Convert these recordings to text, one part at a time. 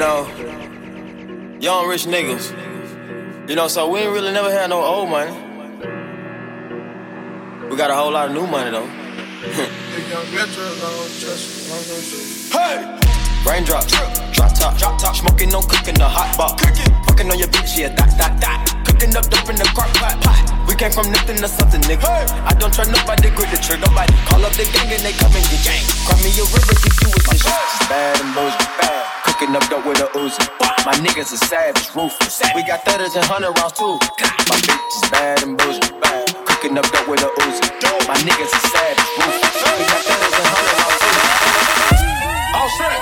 know, young rich niggas. You know, so we ain't really never had no old money. We got a whole lot of new money though. hey! Raindrops, drop drop top, drop top, smoking on cooking the hot pot, cooking, fucking on your bitch, yeah, that, that, that, cooking up dope in the crock pot, pot. We came from nothing to something, nigga. Hey. I don't trust nobody, grip the trigger, nobody call up the gang and they come and get gang. Cry me a river, get you with this shit. Bad and bullshit, bad. Cooking up dope with a Uzi. My niggas are savage, ruthless. We got thudders and hundred rounds too. My bitch is bad and bad. Cooking up dope with a Uzi. My niggas are savage, ruthless. We got thudders and hundred rounds too. All set.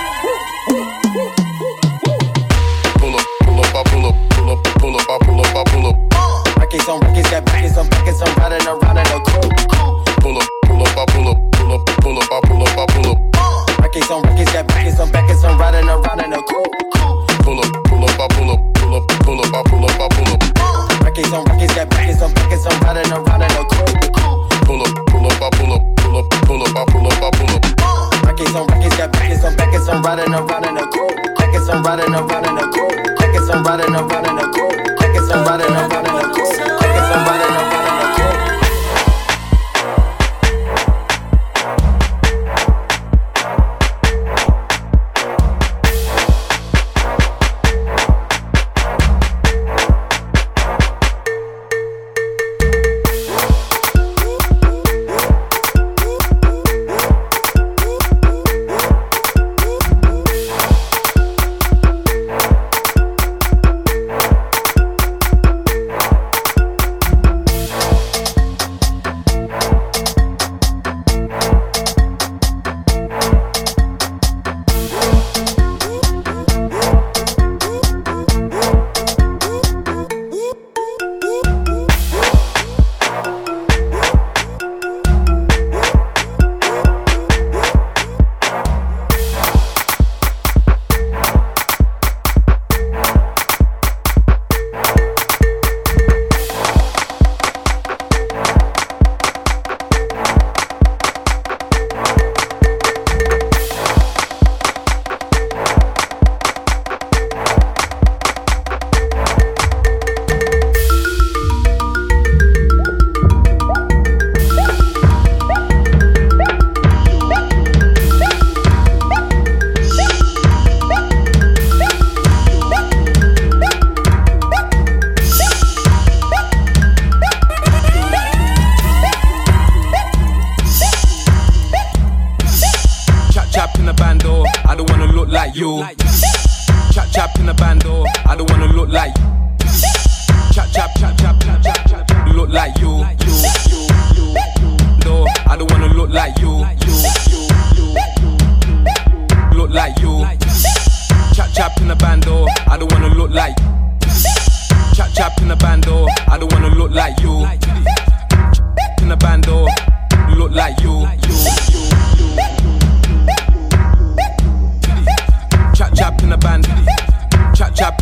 Records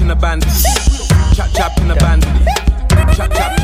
in the band. Chap chap in the band. Chap chap.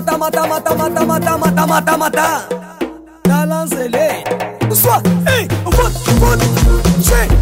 mata, mata, mata, mata, mata, mata, mata, mata. Talent, c'est les. Soit, hey, vote, vote, j'ai.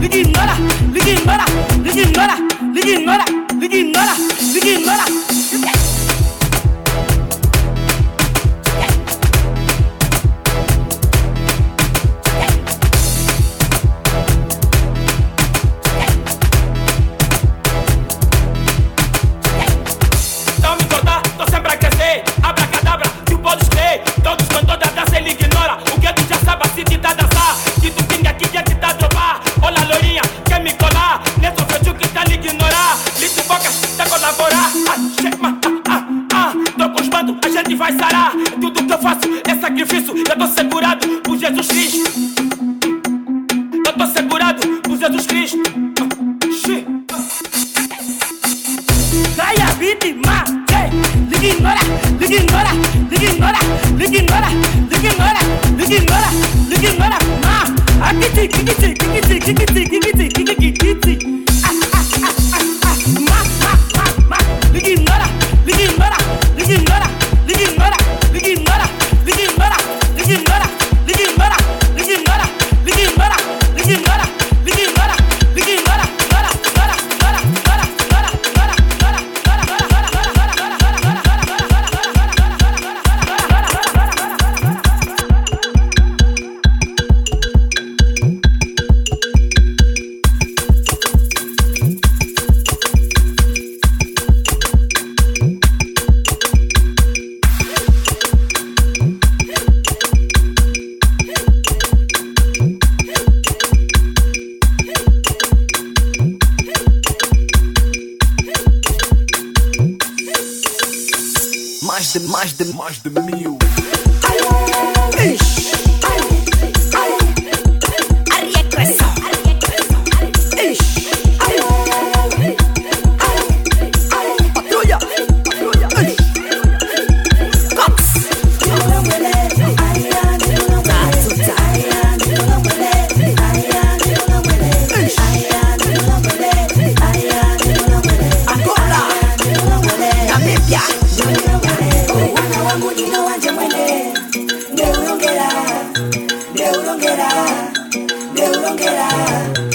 Liggy, é sacrifício. Eu tô segurado por Jesus Cristo. Eu tô segurado por Jesus Cristo. Traia, vida e matei. Liga, ignora, liga, ignora, liga, ignora, liga, ignora, liga, ignora, liga, ignora, liga, ignora, ma. Aqui, tic, tic, tic, tic, tic, tic, tic, tic, tic, de mais de de look at da.